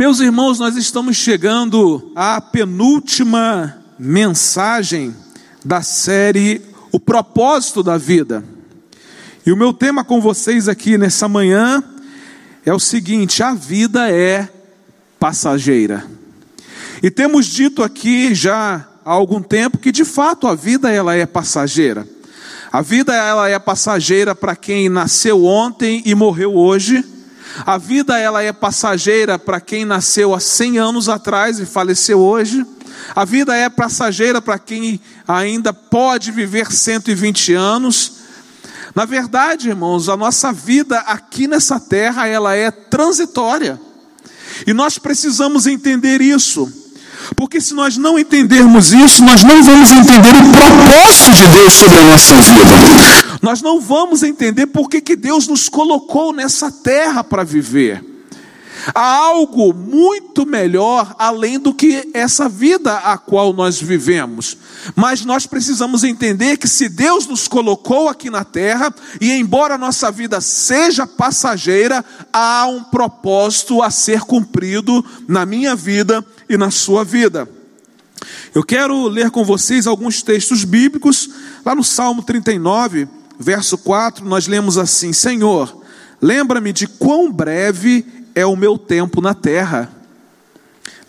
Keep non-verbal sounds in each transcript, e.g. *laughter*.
Meus irmãos, nós estamos chegando à penúltima mensagem da série O Propósito da Vida. E o meu tema com vocês aqui nessa manhã é o seguinte: a vida é passageira. E temos dito aqui já há algum tempo que de fato a vida ela é passageira. A vida ela é passageira para quem nasceu ontem e morreu hoje. A vida ela é passageira para quem nasceu há 100 anos atrás e faleceu hoje. A vida é passageira para quem ainda pode viver 120 anos. Na verdade, irmãos, a nossa vida aqui nessa terra ela é transitória. E nós precisamos entender isso. Porque se nós não entendermos isso, nós não vamos entender o propósito de Deus sobre a nossa vida. Nós não vamos entender por que, Deus nos colocou nessa terra para viver. Há algo muito melhor além do que essa vida a qual nós vivemos. Mas nós precisamos entender que se Deus nos colocou aqui na terra, e embora a nossa vida seja passageira, há um propósito a ser cumprido na minha vida e na sua vida. Eu quero ler com vocês alguns textos bíblicos, lá no Salmo 39, verso 4, nós lemos assim: Senhor, lembra-me de quão breve é o meu tempo na terra.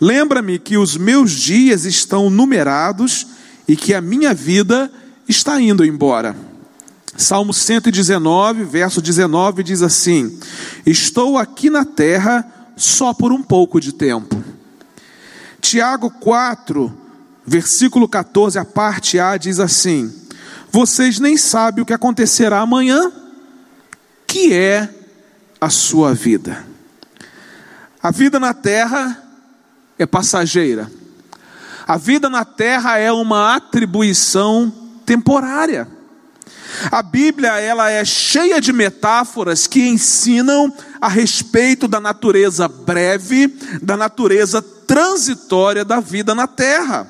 Lembra-me que os meus dias estão numerados e que a minha vida está indo embora. Salmo 119, verso 19 diz assim: Estou aqui na terra só por um pouco de tempo. Tiago 4, versículo 14, a parte A diz assim: Vocês nem sabem o que acontecerá amanhã, que é a sua vida. A vida na terra é passageira. A vida na terra é uma atribuição temporária. A Bíblia ela é cheia de metáforas que ensinam a respeito da natureza breve, da natureza transitória da vida na terra.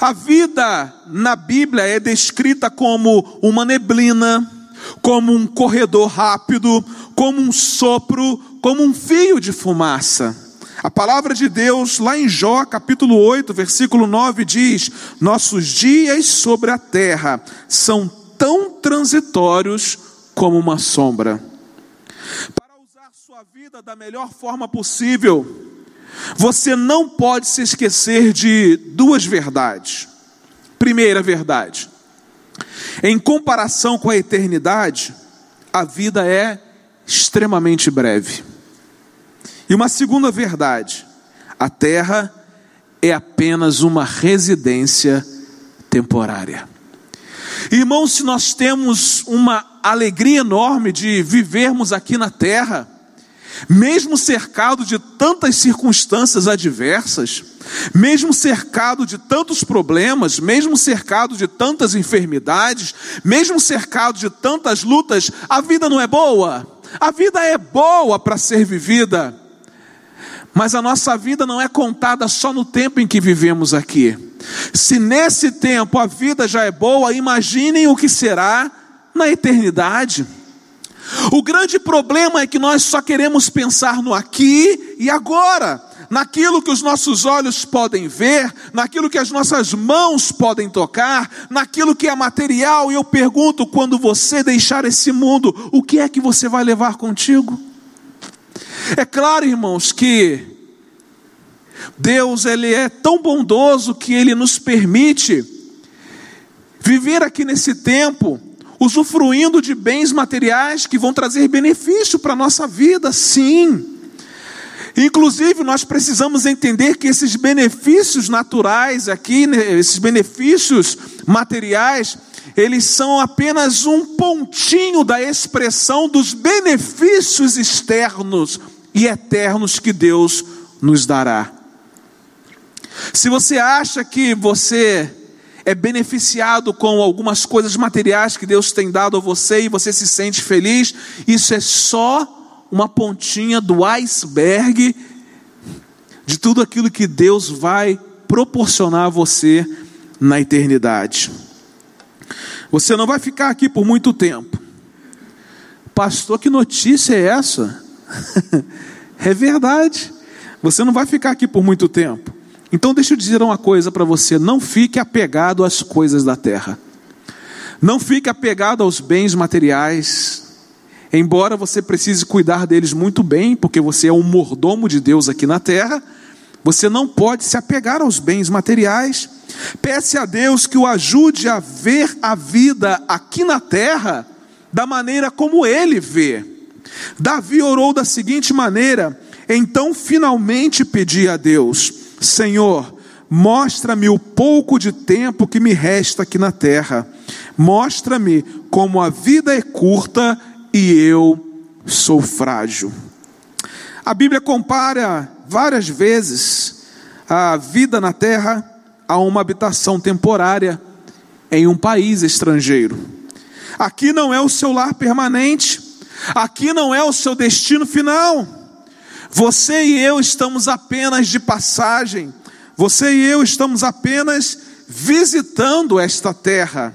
A vida na Bíblia é descrita como uma neblina, como um corredor rápido, como um sopro, como um fio de fumaça. A palavra de Deus, lá em Jó, capítulo 8, versículo 9, diz: Nossos dias sobre a terra são tão transitórios como uma sombra. Para usar sua vida da melhor forma possível, você não pode se esquecer de duas verdades. Primeira verdade: em comparação com a eternidade, a vida é extremamente breve. E uma segunda verdade: a terra é apenas uma residência temporária. Irmãos, se nós temos uma alegria enorme de vivermos aqui na terra, mesmo cercado de tantas circunstâncias adversas, mesmo cercado de tantos problemas, mesmo cercado de tantas enfermidades, mesmo cercado de tantas lutas, a vida não é boa. A vida é boa para ser vivida. Mas a nossa vida não é contada só no tempo em que vivemos aqui. Se nesse tempo a vida já é boa, imaginem o que será na eternidade. O grande problema é que nós só queremos pensar no aqui e agora, naquilo que os nossos olhos podem ver, naquilo que as nossas mãos podem tocar, naquilo que é material. E eu pergunto: quando você deixar esse mundo, o que é que você vai levar contigo? É claro, irmãos, que Deus ele é tão bondoso que ele nos permite viver aqui nesse tempo usufruindo de bens materiais que vão trazer benefício para a nossa vida, sim. Inclusive, nós precisamos entender que esses benefícios naturais aqui, né, esses benefícios materiais, eles são apenas um pontinho da expressão dos benefícios externos e eternos que Deus nos dará. Se você acha que você é beneficiado com algumas coisas materiais que Deus tem dado a você e você se sente feliz, isso é só uma pontinha do iceberg de tudo aquilo que Deus vai proporcionar a você na eternidade. Você não vai ficar aqui por muito tempo. Pastor, que notícia é essa? *laughs* é verdade. Você não vai ficar aqui por muito tempo. Então, deixa eu dizer uma coisa para você: não fique apegado às coisas da terra. Não fique apegado aos bens materiais. Embora você precise cuidar deles muito bem, porque você é um mordomo de Deus aqui na terra, você não pode se apegar aos bens materiais. Peça a Deus que o ajude a ver a vida aqui na terra da maneira como ele vê. Davi orou da seguinte maneira: então finalmente pedi a Deus, Senhor, mostra-me o pouco de tempo que me resta aqui na terra, mostra-me como a vida é curta e eu sou frágil. A Bíblia compara várias vezes a vida na terra a uma habitação temporária em um país estrangeiro. Aqui não é o seu lar permanente, aqui não é o seu destino final. Você e eu estamos apenas de passagem, você e eu estamos apenas visitando esta terra.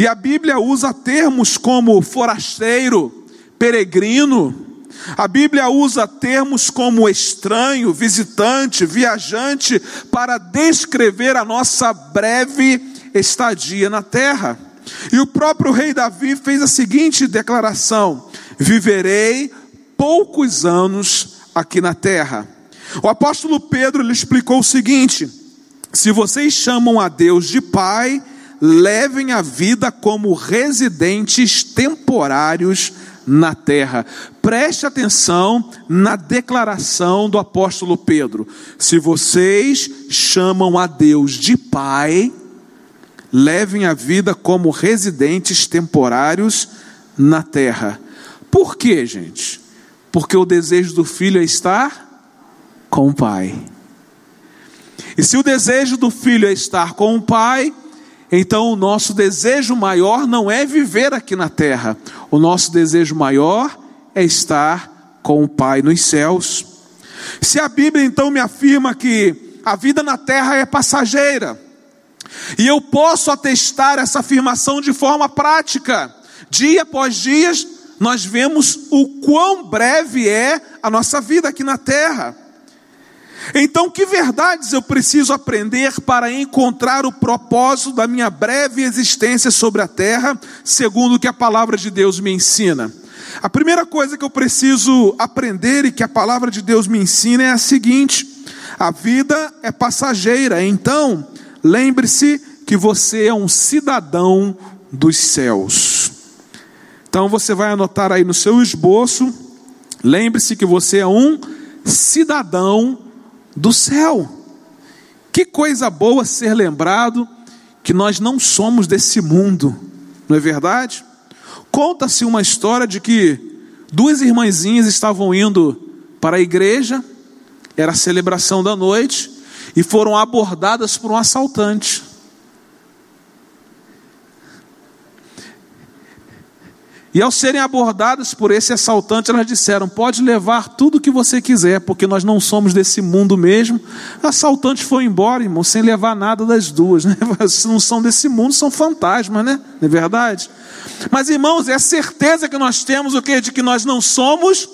E a Bíblia usa termos como forasteiro, peregrino, a Bíblia usa termos como estranho, visitante, viajante, para descrever a nossa breve estadia na terra. E o próprio rei Davi fez a seguinte declaração: Viverei poucos anos aqui na terra. O apóstolo Pedro lhe explicou o seguinte: se vocês chamam a Deus de Pai, levem a vida como residentes temporários na terra. Preste atenção na declaração do apóstolo Pedro. Se vocês chamam a Deus de Pai, levem a vida como residentes temporários na terra. Por quê, gente? Porque o desejo do filho é estar com o Pai. E se o desejo do filho é estar com o Pai, então, o nosso desejo maior não é viver aqui na terra, o nosso desejo maior é estar com o Pai nos céus. Se a Bíblia então me afirma que a vida na terra é passageira, e eu posso atestar essa afirmação de forma prática, dia após dia, nós vemos o quão breve é a nossa vida aqui na terra. Então, que verdades eu preciso aprender para encontrar o propósito da minha breve existência sobre a terra, segundo o que a palavra de Deus me ensina? A primeira coisa que eu preciso aprender e que a palavra de Deus me ensina é a seguinte: a vida é passageira, então lembre-se que você é um cidadão dos céus. Então você vai anotar aí no seu esboço, lembre-se que você é um cidadão do céu. Que coisa boa ser lembrado que nós não somos desse mundo, não é verdade? Conta-se uma história de que duas irmãzinhas estavam indo para a igreja, era a celebração da noite, e foram abordadas por um assaltante. E ao serem abordadas por esse assaltante, elas disseram: Pode levar tudo o que você quiser, porque nós não somos desse mundo mesmo. O assaltante foi embora, irmão, sem levar nada das duas. Né? *laughs* Não são desse mundo, são fantasmas, né? Não é verdade? Mas, irmãos, é a certeza que nós temos o que? De que nós não somos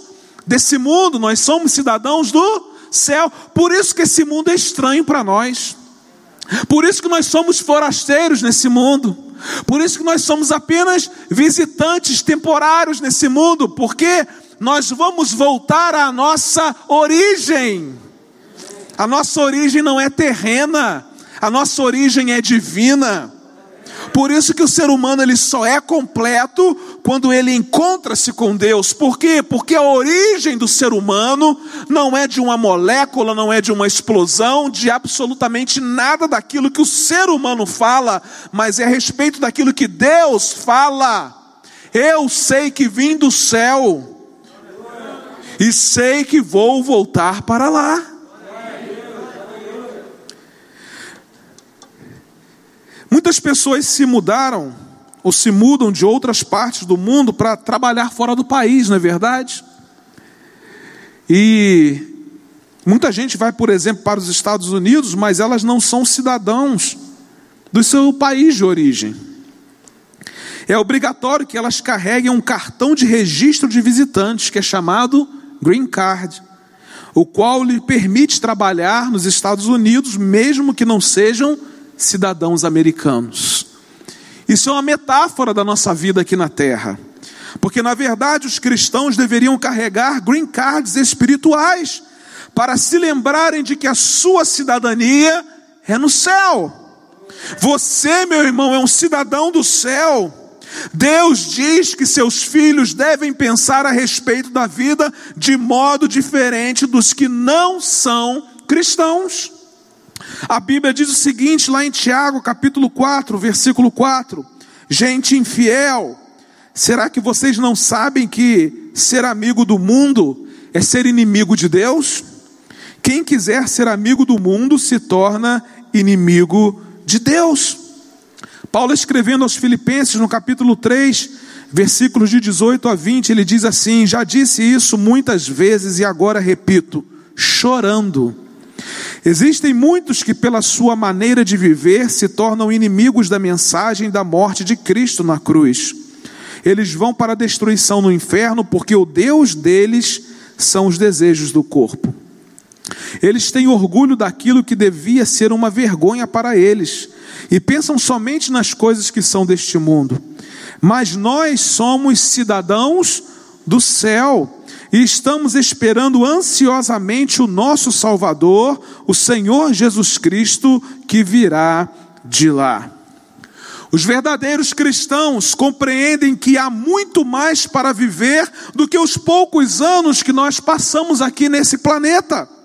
desse mundo, nós somos cidadãos do céu. Por isso que esse mundo é estranho para nós. Por isso que nós somos forasteiros nesse mundo. Por isso que nós somos apenas visitantes temporários nesse mundo, porque nós vamos voltar à nossa origem. A nossa origem não é terrena, a nossa origem é divina. Por isso que o ser humano ele só é completo quando ele encontra-se com Deus. Por quê? Porque a origem do ser humano não é de uma molécula, não é de uma explosão, de absolutamente nada daquilo que o ser humano fala, mas é a respeito daquilo que Deus fala. Eu sei que vim do céu e sei que vou voltar para lá. Muitas pessoas se mudaram ou se mudam de outras partes do mundo para trabalhar fora do país, não é verdade? E muita gente vai, por exemplo, para os Estados Unidos, mas elas não são cidadãos do seu país de origem. É obrigatório que elas carreguem um cartão de registro de visitantes, que é chamado Green Card. o qual lhe permite trabalhar nos Estados Unidos, mesmo que não sejam cidadãos americanos. Isso é uma metáfora da nossa vida aqui na terra. Porque, na verdade, os cristãos deveriam carregar green cards espirituais para se lembrarem de que a sua cidadania é no céu. Você, meu irmão, é um cidadão do céu. Deus diz que seus filhos devem pensar a respeito da vida de modo diferente dos que não são cristãos. A Bíblia diz o seguinte, lá em Tiago, capítulo 4, versículo 4: Gente infiel, será que vocês não sabem que ser amigo do mundo é ser inimigo de Deus? Quem quiser ser amigo do mundo se torna inimigo de Deus. Paulo escrevendo aos Filipenses no capítulo 3, versículos de 18 a 20, ele diz assim: Já disse isso muitas vezes e agora repito, chorando. Existem muitos que, pela sua maneira de viver, se tornam inimigos da mensagem da morte de Cristo na cruz. Eles vão para a destruição no inferno, porque o Deus deles são os desejos do corpo. Eles têm orgulho daquilo que devia ser uma vergonha para eles, e pensam somente nas coisas que são deste mundo. Mas nós somos cidadãos do céu e estamos esperando ansiosamente o nosso Salvador, o Senhor Jesus Cristo, que virá de lá. Os verdadeiros cristãos compreendem que há muito mais para viver do que os poucos anos que nós passamos aqui nesse planeta.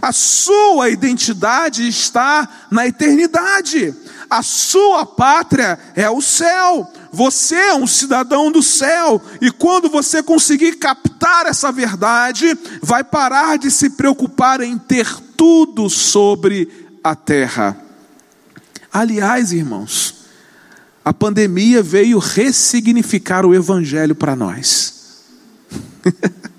A sua identidade está na eternidade. A sua pátria é o céu. Você é um cidadão do céu, e quando você conseguir captar essa verdade, vai parar de se preocupar em ter tudo sobre a terra. Aliás, irmãos, a pandemia veio ressignificar o evangelho para nós. *laughs*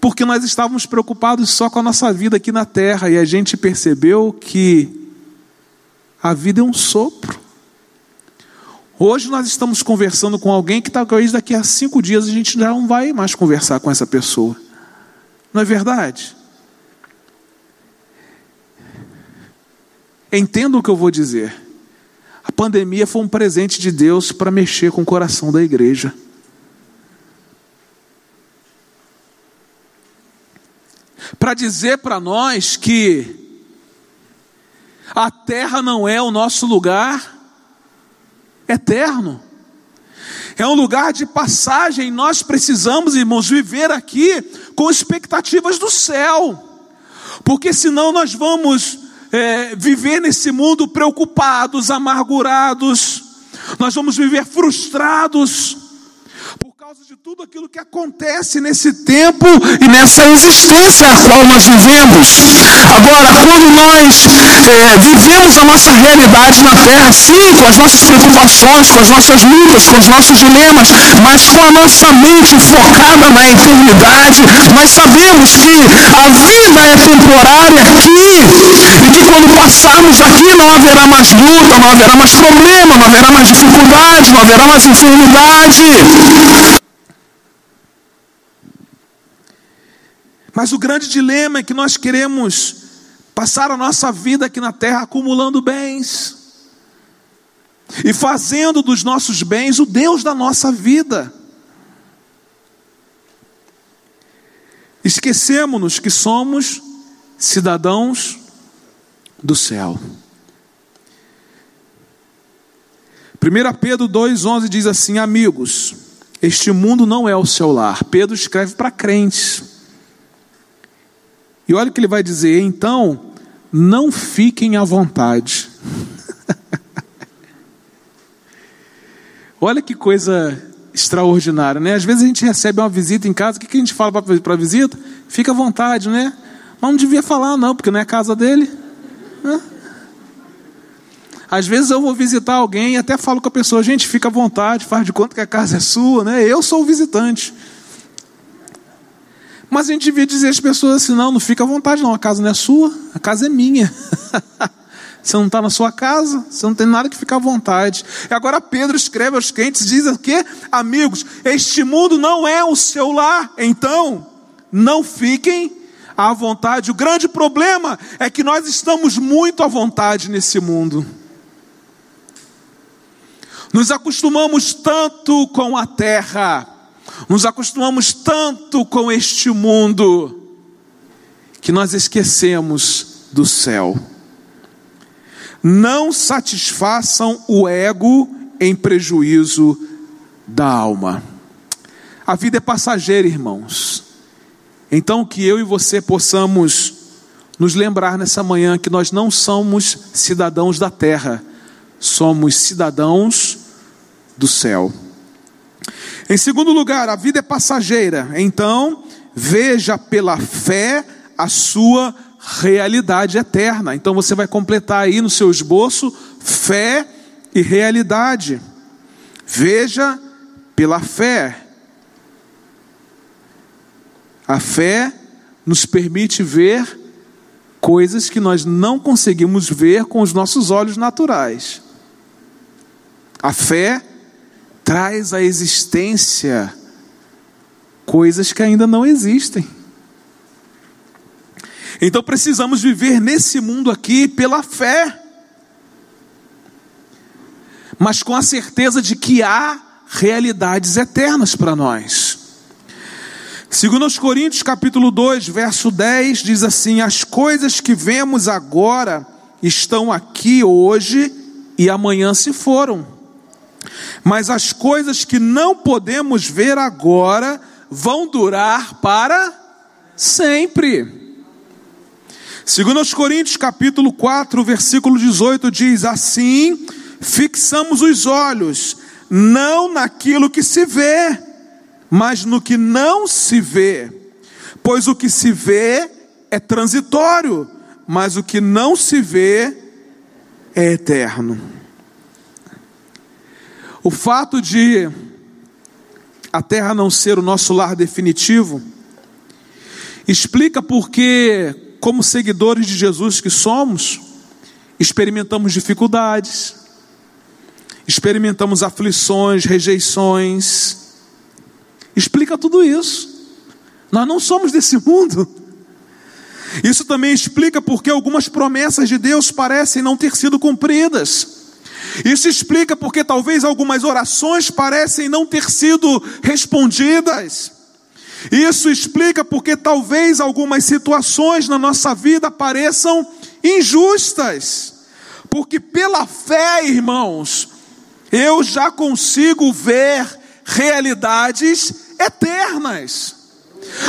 Porque nós estávamos preocupados só com a nossa vida aqui na terra e a gente percebeu que a vida é um sopro. Hoje nós estamos conversando com alguém que talvez daqui a cinco dias a gente já não vai mais conversar com essa pessoa. Não é verdade? Entenda o que eu vou dizer. A pandemia foi um presente de Deus para mexer com o coração da igreja. Para dizer para nós que a terra não é o nosso lugar eterno. É um lugar de passagem, nós precisamos, irmãos, viver aqui com expectativas do céu, porque senão nós vamos é, viver nesse mundo preocupados, amargurados, nós vamos viver frustrados, causa de tudo aquilo que acontece nesse tempo e nessa existência a qual nós vivemos. Agora, quando nós é, vivemos a nossa realidade na terra, sim, com as nossas preocupações, com as nossas lutas, com os nossos dilemas, mas com a nossa mente focada na eternidade, nós sabemos que a vida é temporária aqui e que quando passarmos daqui não haverá mais luta, não haverá mais problema, não haverá mais dificuldade, não haverá mais enfermidade. Mas o grande dilema é que nós queremos passar a nossa vida aqui na terra acumulando bens e fazendo dos nossos bens o Deus da nossa vida. Esquecemos-nos que somos cidadãos do céu. 1 Pedro 2,11 diz assim: Amigos, este mundo não é o seu lar. Pedro escreve para crentes. E olha o que ele vai dizer: então, não fiquem à vontade. *laughs* olha que coisa extraordinária, né? Às vezes a gente recebe uma visita em casa, o que a gente fala para a visita? Fica à vontade, né? Mas não devia falar, não, porque não é a casa dele. Às vezes eu vou visitar alguém e até falo com a pessoa, gente, fica à vontade, faz de conta que a casa é sua, né? Eu sou o visitante. Mas a gente devia dizer às pessoas assim: não, não fica à vontade, não, a casa não é sua, a casa é minha. *laughs* Você não está na sua casa, você não tem nada que ficar à vontade. E agora Pedro escreve aos crentes, diz o quê? Amigos, este mundo não é o seu lar, então não fiquem à vontade. O grande problema é que nós estamos muito à vontade nesse mundo. Nos acostumamos tanto com a terra, nos acostumamos tanto com este mundo, que nós esquecemos do céu. Não satisfaçam o ego em prejuízo da alma. A vida é passageira, irmãos. Então, que eu e você possamos nos lembrar nessa manhã que nós não somos cidadãos da terra, somos cidadãos do céu. Em segundo lugar, a vida é passageira, então veja pela fé a sua realidade eterna. Então você vai completar aí no seu esboço fé e realidade. Veja pela fé. A fé nos permite ver coisas que nós não conseguimos ver com os nossos olhos naturais. A fé traz à existência coisas que ainda não existem. Então precisamos viver nesse mundo aqui pela fé, mas com a certeza de que há realidades eternas para nós. Segundo os Coríntios capítulo 2, verso 10, diz assim: As coisas que vemos agora estão aqui hoje e amanhã se foram. Mas as coisas que não podemos ver agora vão durar para sempre. Segundo aos Coríntios, capítulo 4, versículo 18 diz: Assim, fixamos os olhos não naquilo que se vê, mas no que não se vê. Pois o que se vê é transitório, mas o que não se vê é eterno. O fato de a terra não ser o nosso lar definitivo explica porque como seguidores de Jesus que somos, experimentamos dificuldades, experimentamos aflições, rejeições. Explica tudo isso. Nós não somos desse *laughs* mundo. Isso também explica porque algumas promessas de Deus parecem não ter sido cumpridas. Isso explica porque talvez algumas orações parecem não ter sido respondidas. Isso explica porque talvez algumas situações na nossa vida pareçam injustas, porque pela fé, irmãos, eu já consigo ver realidades eternas.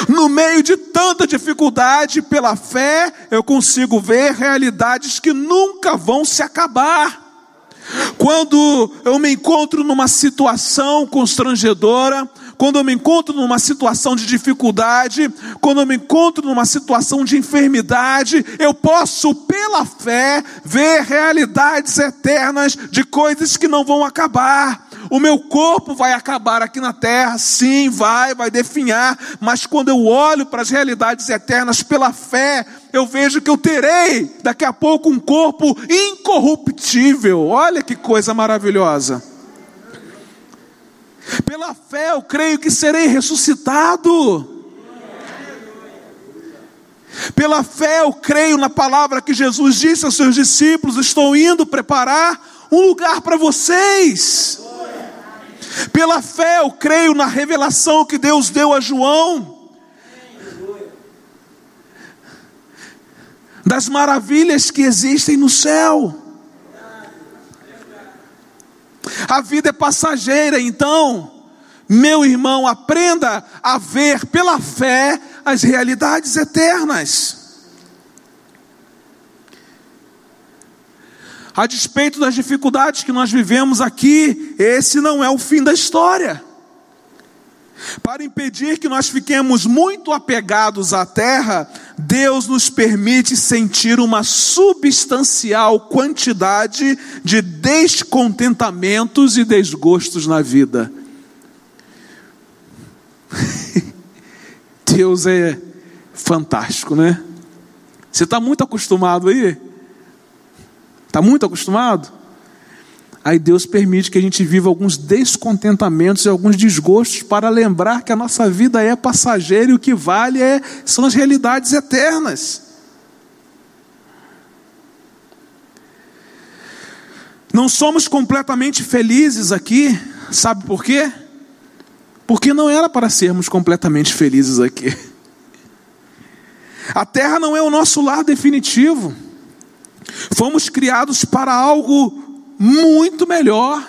No meio de tanta dificuldade, pela fé, eu consigo ver realidades que nunca vão se acabar. Quando eu me encontro numa situação constrangedora, quando eu me encontro numa situação de dificuldade, quando eu me encontro numa situação de enfermidade, eu posso, pela fé, ver realidades eternas de coisas que não vão acabar. O meu corpo vai acabar aqui na terra, sim, vai, vai definhar, mas quando eu olho para as realidades eternas pela fé, eu vejo que eu terei daqui a pouco um corpo incorruptível. Olha que coisa maravilhosa. Pela fé eu creio que serei ressuscitado. Pela fé eu creio na palavra que Jesus disse aos seus discípulos: Estou indo preparar um lugar para vocês. Pela fé eu creio na revelação que Deus deu a João. Das maravilhas que existem no céu. A vida é passageira, então, meu irmão, aprenda a ver pela fé as realidades eternas. A despeito das dificuldades que nós vivemos aqui, esse não é o fim da história. Para impedir que nós fiquemos muito apegados à terra, Deus nos permite sentir uma substancial quantidade de descontentamentos e desgostos na vida. *laughs* Deus é fantástico, né? Você está muito acostumado aí? Está muito acostumado? aí Deus permite que a gente viva alguns descontentamentos e alguns desgostos para lembrar que a nossa vida é passageira e o que vale é, são as realidades eternas. Não somos completamente felizes aqui, sabe por quê? Porque não era para sermos completamente felizes aqui. A terra não é o nosso lar definitivo. Fomos criados para algo muito melhor.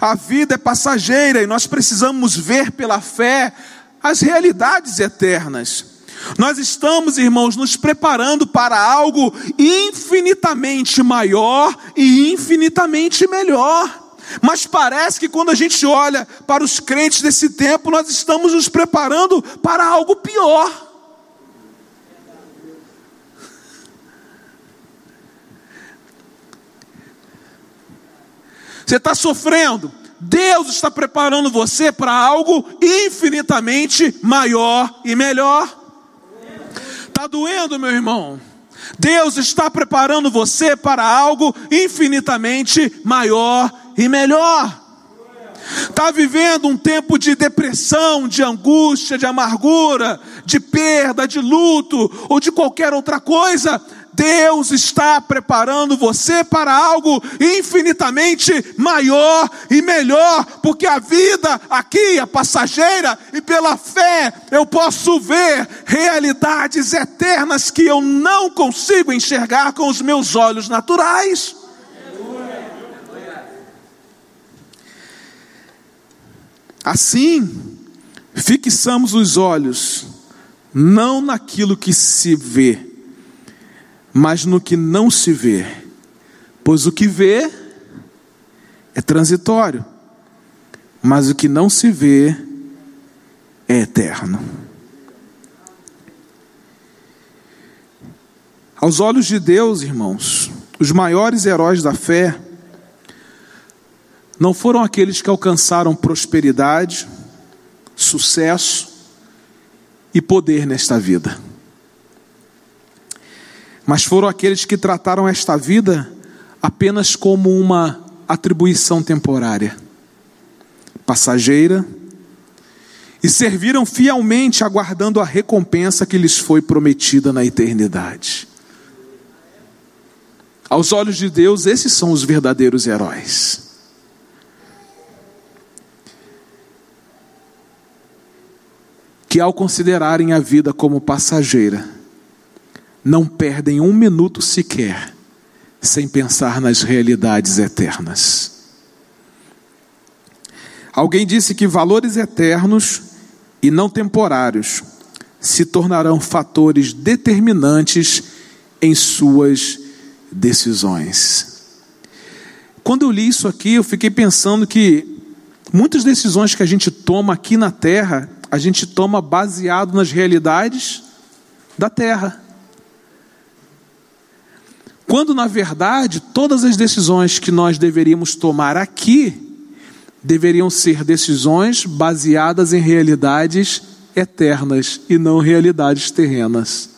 A vida é passageira e nós precisamos ver pela fé as realidades eternas. Nós estamos, irmãos, nos preparando para algo infinitamente maior e infinitamente melhor. Mas parece que quando a gente olha para os crentes desse tempo, nós estamos nos preparando para algo pior. Você está sofrendo, Deus está preparando você para algo infinitamente maior e melhor. Está doendo, meu irmão? Deus está preparando você para algo infinitamente maior e melhor. Está vivendo um tempo de depressão, de angústia, de amargura, de perda, de luto ou de qualquer outra coisa. Deus está preparando você para algo infinitamente maior e melhor, porque a vida aqui é passageira e pela fé eu posso ver realidades eternas que eu não consigo enxergar com os meus olhos naturais. Assim, fixamos os olhos não naquilo que se vê, mas no que não se vê. Pois o que vê é transitório, mas o que não se vê é eterno. Aos olhos de Deus, irmãos, os maiores heróis da fé não foram aqueles que alcançaram prosperidade, sucesso e poder nesta vida mas foram aqueles que trataram esta vida apenas como uma atribuição temporária, passageira, e serviram fielmente aguardando a recompensa que lhes foi prometida na eternidade. Aos olhos de Deus, esses são os verdadeiros heróis. Que ao considerarem a vida como passageira, não perdem um minuto sequer sem pensar nas realidades eternas. Alguém disse que valores eternos e não temporários se tornarão fatores determinantes em suas decisões. Quando eu li isso aqui, eu fiquei pensando que muitas decisões que a gente toma aqui na terra, a gente toma baseado nas realidades da terra. Quando, na verdade, todas as decisões que nós deveríamos tomar aqui deveriam ser decisões baseadas em realidades eternas e não realidades terrenas.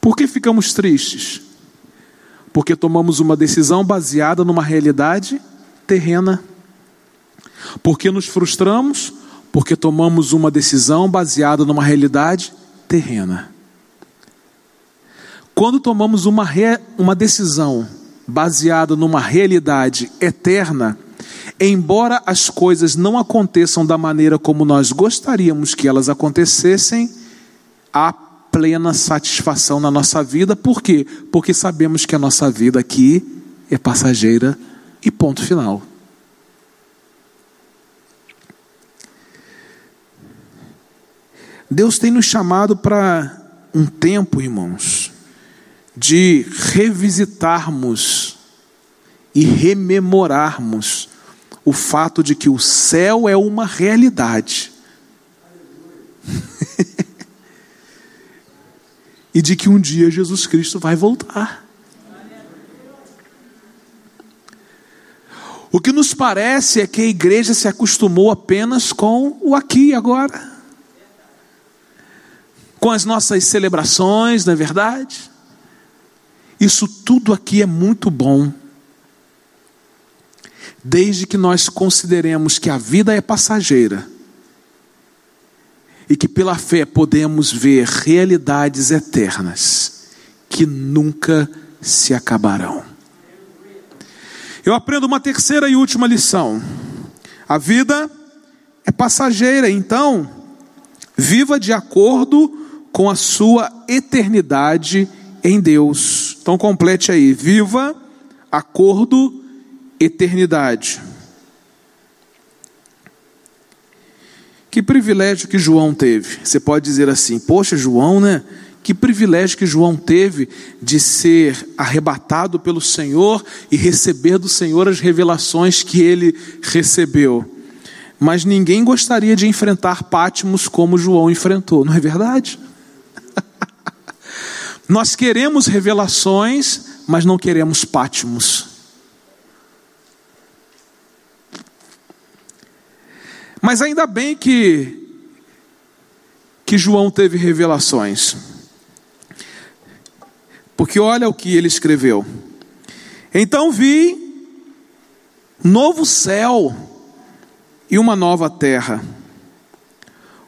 Por que ficamos tristes? Porque tomamos uma decisão baseada numa realidade terrena. Porque nos frustramos? Porque tomamos uma decisão baseada numa realidade terrena. Quando tomamos uma, re, uma decisão baseada numa realidade eterna, embora as coisas não aconteçam da maneira como nós gostaríamos que elas acontecessem, há plena satisfação na nossa vida. Por quê? Porque sabemos que a nossa vida aqui é passageira e ponto final. Deus tem nos chamado para um tempo, irmãos, de revisitarmos e rememorarmos o fato de que o céu é uma realidade. *laughs* e de que um dia Jesus Cristo vai voltar. O que nos parece é que a igreja se acostumou apenas com o aqui e agora, com as nossas celebrações, não é verdade? Isso tudo aqui é muito bom, desde que nós consideremos que a vida é passageira e que pela fé podemos ver realidades eternas que nunca se acabarão. Eu aprendo uma terceira e última lição. A vida é passageira, então, viva de acordo com a sua eternidade em Deus. Então, complete aí: viva, acordo, eternidade. Que privilégio que João teve. Você pode dizer assim: Poxa, João, né? Que privilégio que João teve de ser arrebatado pelo Senhor e receber do Senhor as revelações que ele recebeu. Mas ninguém gostaria de enfrentar Pátimos como João enfrentou, não é verdade? Nós queremos revelações, mas não queremos Pátimos. Mas ainda bem que que João teve revelações. Porque olha o que ele escreveu. Então vi novo céu e uma nova terra.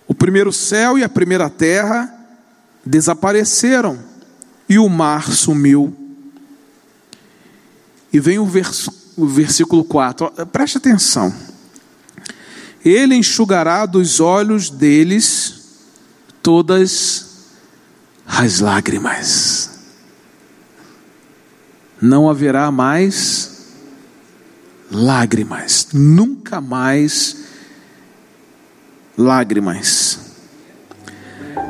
O primeiro céu e a primeira terra desapareceram e o mar sumiu. E vem o, vers o versículo 4, preste atenção. Ele enxugará dos olhos deles todas as lágrimas não haverá mais lágrimas, nunca mais lágrimas.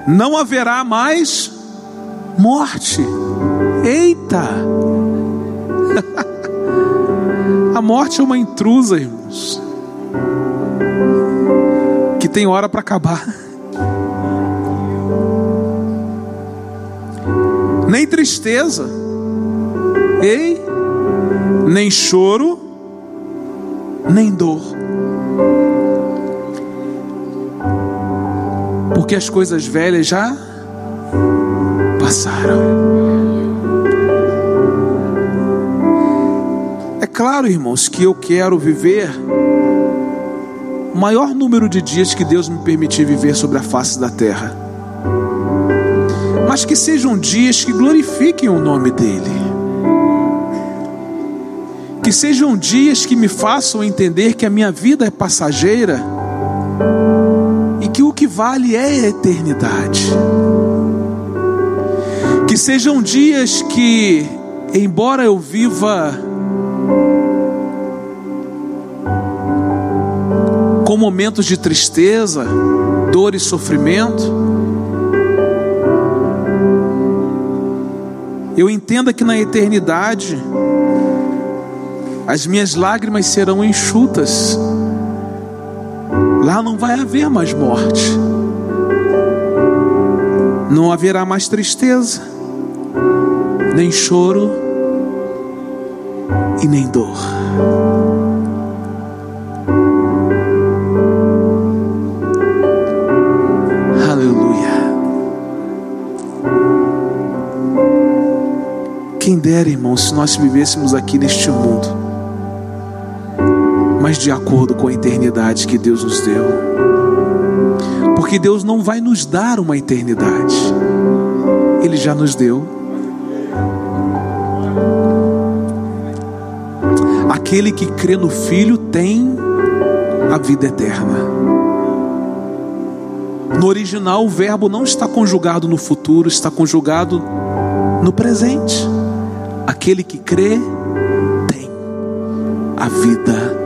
Não haverá mais morte. Eita! *laughs* A morte é uma intrusa, irmãos, que tem hora para acabar. *laughs* Nem tristeza Ei, nem choro, nem dor. Porque as coisas velhas já passaram. É claro, irmãos, que eu quero viver o maior número de dias que Deus me permitir viver sobre a face da terra. Mas que sejam dias que glorifiquem o nome dEle. Que sejam dias que me façam entender que a minha vida é passageira e que o que vale é a eternidade. Que sejam dias que, embora eu viva com momentos de tristeza, dor e sofrimento, eu entenda que na eternidade as minhas lágrimas serão enxutas. Lá não vai haver mais morte, não haverá mais tristeza, nem choro e nem dor. Aleluia. Quem dera, irmão, se nós vivêssemos aqui neste mundo mas de acordo com a eternidade que Deus nos deu. Porque Deus não vai nos dar uma eternidade, Ele já nos deu. Aquele que crê no Filho tem a vida eterna. No original, o verbo não está conjugado no futuro, está conjugado no presente. Aquele que crê tem a vida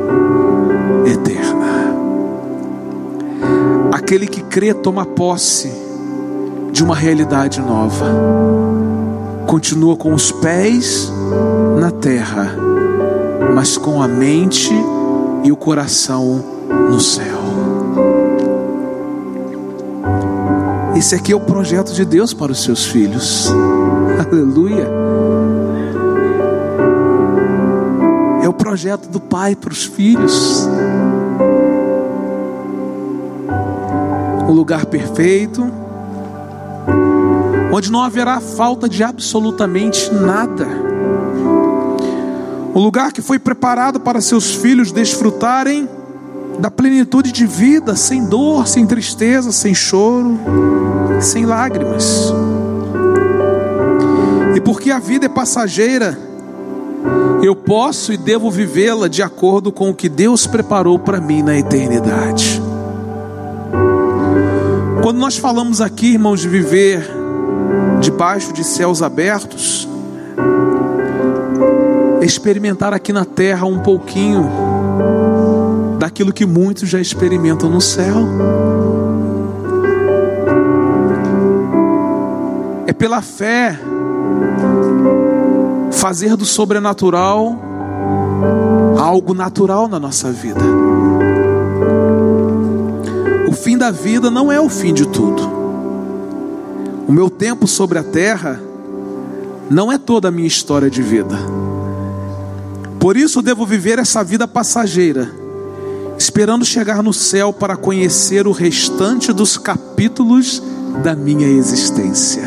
eterna. Aquele que crê toma posse de uma realidade nova. Continua com os pés na terra, mas com a mente e o coração no céu. Esse aqui é o projeto de Deus para os seus filhos. *laughs* Aleluia. É o projeto do Pai para os filhos. Um lugar perfeito, onde não haverá falta de absolutamente nada. O lugar que foi preparado para seus filhos desfrutarem da plenitude de vida, sem dor, sem tristeza, sem choro, sem lágrimas. E porque a vida é passageira, eu posso e devo vivê-la de acordo com o que Deus preparou para mim na eternidade. Quando nós falamos aqui, irmãos, de viver debaixo de céus abertos, experimentar aqui na terra um pouquinho daquilo que muitos já experimentam no céu. É pela fé fazer do sobrenatural algo natural na nossa vida. O fim da vida não é o fim de tudo. O meu tempo sobre a terra não é toda a minha história de vida. Por isso devo viver essa vida passageira, esperando chegar no céu para conhecer o restante dos capítulos da minha existência.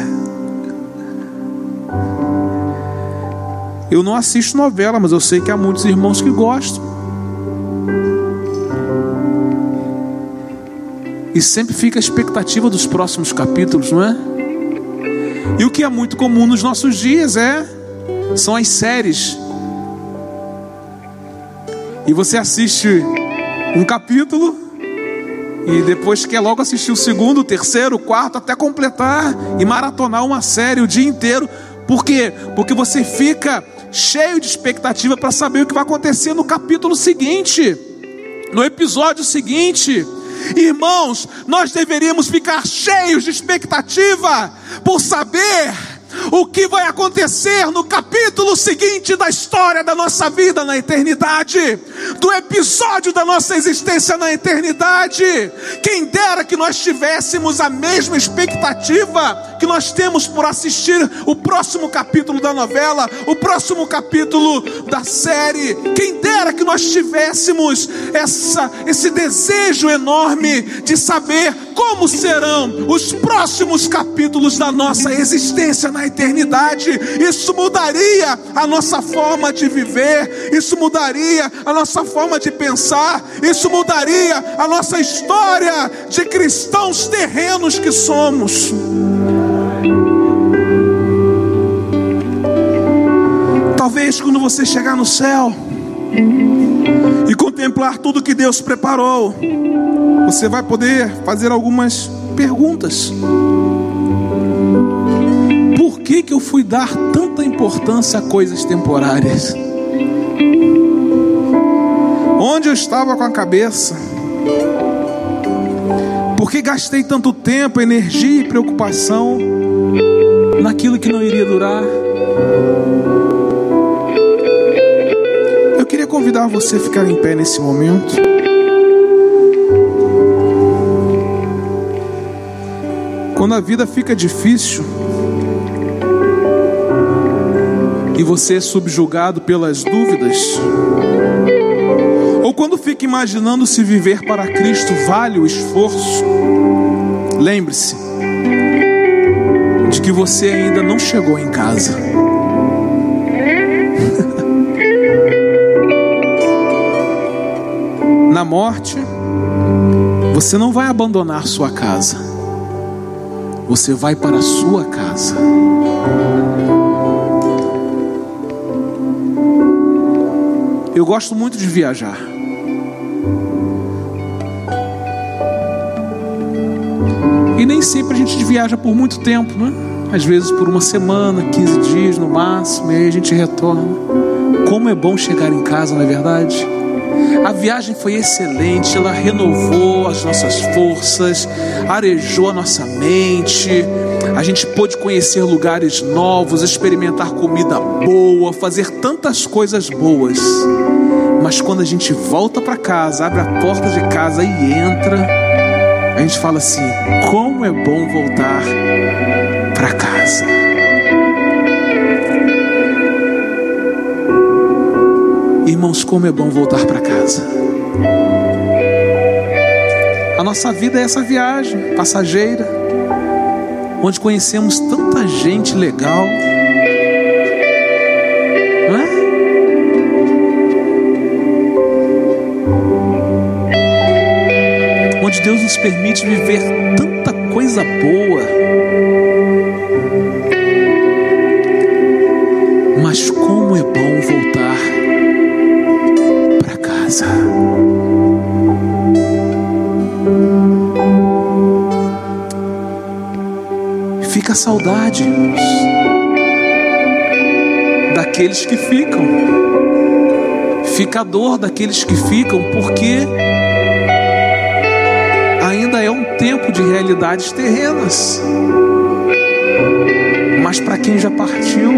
Eu não assisto novela, mas eu sei que há muitos irmãos que gostam. E sempre fica a expectativa dos próximos capítulos, não é? E o que é muito comum nos nossos dias é são as séries. E você assiste um capítulo e depois quer logo assistir o segundo, o terceiro, o quarto, até completar e maratonar uma série o dia inteiro. Por quê? Porque você fica cheio de expectativa para saber o que vai acontecer no capítulo seguinte, no episódio seguinte. Irmãos, nós deveríamos ficar cheios de expectativa por saber o que vai acontecer no capítulo seguinte da história da nossa vida na eternidade, do episódio da nossa existência na eternidade. Quem dera que nós tivéssemos a mesma expectativa que nós temos por assistir o próximo capítulo da novela, o próximo capítulo da série. Quem dera que nós tivéssemos essa, esse desejo enorme de saber como serão os próximos capítulos da nossa existência na eternidade. Isso mudaria a nossa forma de viver, isso mudaria a nossa forma de pensar, isso mudaria a nossa história de cristãos terrenos que somos. Talvez quando você chegar no céu e contemplar tudo que Deus preparou, você vai poder fazer algumas perguntas. Por que, que eu fui dar tanta importância a coisas temporárias? Onde eu estava com a cabeça? Por que gastei tanto tempo, energia e preocupação naquilo que não iria durar? Convidar você a ficar em pé nesse momento. Quando a vida fica difícil e você é subjugado pelas dúvidas, ou quando fica imaginando se viver para Cristo vale o esforço, lembre-se de que você ainda não chegou em casa. Morte, você não vai abandonar sua casa você vai para a sua casa. Eu gosto muito de viajar. E nem sempre a gente viaja por muito tempo, né? Às vezes por uma semana, 15 dias no máximo, e aí a gente retorna. Como é bom chegar em casa, não é verdade? A viagem foi excelente, ela renovou as nossas forças, arejou a nossa mente. A gente pôde conhecer lugares novos, experimentar comida boa, fazer tantas coisas boas. Mas quando a gente volta para casa, abre a porta de casa e entra, a gente fala assim: como é bom voltar para casa. Irmãos, como é bom voltar para casa. A nossa vida é essa viagem passageira, onde conhecemos tanta gente legal. É? Onde Deus nos permite viver tanta coisa boa. Mas como é bom voltar casa. Fica a saudade, daqueles que ficam. Fica a dor daqueles que ficam, porque ainda é um tempo de realidades terrenas. Mas para quem já partiu,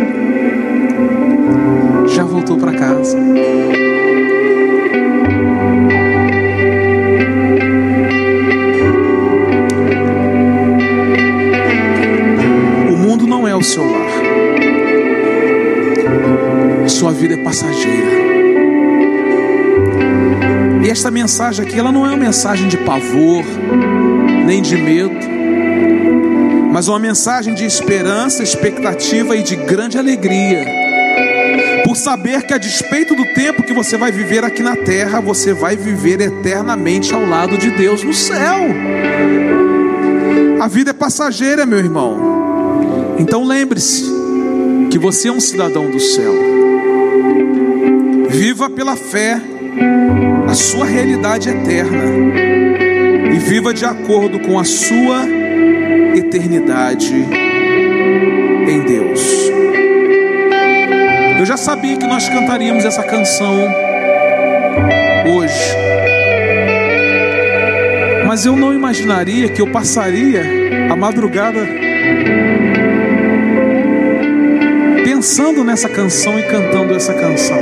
já voltou para casa. O seu lar. Sua vida é passageira. E esta mensagem aqui, ela não é uma mensagem de pavor, nem de medo, mas uma mensagem de esperança, expectativa e de grande alegria. Por saber que a despeito do tempo que você vai viver aqui na terra, você vai viver eternamente ao lado de Deus no céu. A vida é passageira, meu irmão. Então lembre-se que você é um cidadão do céu. Viva pela fé a sua realidade eterna e viva de acordo com a sua eternidade em Deus. Eu já sabia que nós cantaríamos essa canção hoje, mas eu não imaginaria que eu passaria a madrugada pensando nessa canção e cantando essa canção.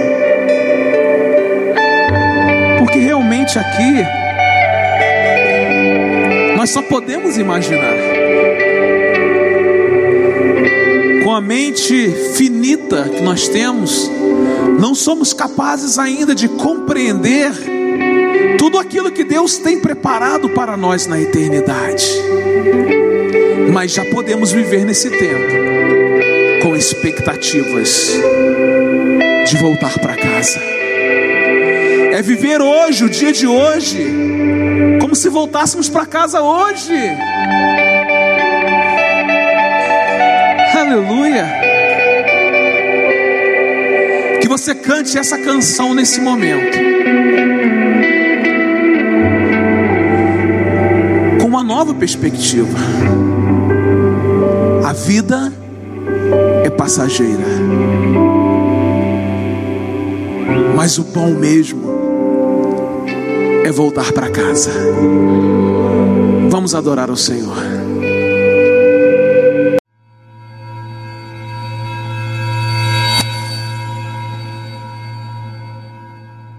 Porque realmente aqui nós só podemos imaginar. Com a mente finita que nós temos, não somos capazes ainda de compreender tudo aquilo que Deus tem preparado para nós na eternidade. Mas já podemos viver nesse tempo com expectativas de voltar para casa. É viver hoje, o dia de hoje, como se voltássemos para casa hoje. Aleluia. Que você cante essa canção nesse momento. Com uma nova perspectiva. A vida passageira. Mas o bom mesmo é voltar para casa. Vamos adorar o Senhor.